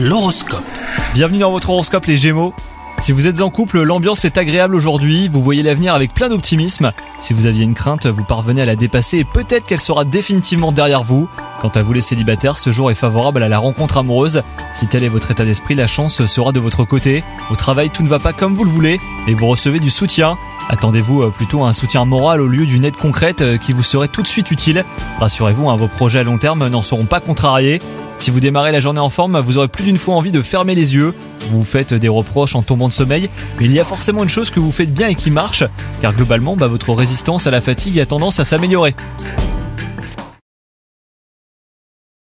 L'horoscope. Bienvenue dans votre horoscope les Gémeaux. Si vous êtes en couple, l'ambiance est agréable aujourd'hui, vous voyez l'avenir avec plein d'optimisme. Si vous aviez une crainte, vous parvenez à la dépasser et peut-être qu'elle sera définitivement derrière vous. Quant à vous les célibataires, ce jour est favorable à la rencontre amoureuse. Si tel est votre état d'esprit, la chance sera de votre côté. Au travail, tout ne va pas comme vous le voulez et vous recevez du soutien. Attendez-vous euh, plutôt à un soutien moral au lieu d'une aide concrète euh, qui vous serait tout de suite utile. Rassurez-vous, hein, vos projets à long terme n'en seront pas contrariés. Si vous démarrez la journée en forme, vous aurez plus d'une fois envie de fermer les yeux. Vous faites des reproches en tombant de sommeil, mais il y a forcément une chose que vous faites bien et qui marche, car globalement, bah, votre résistance à la fatigue a tendance à s'améliorer.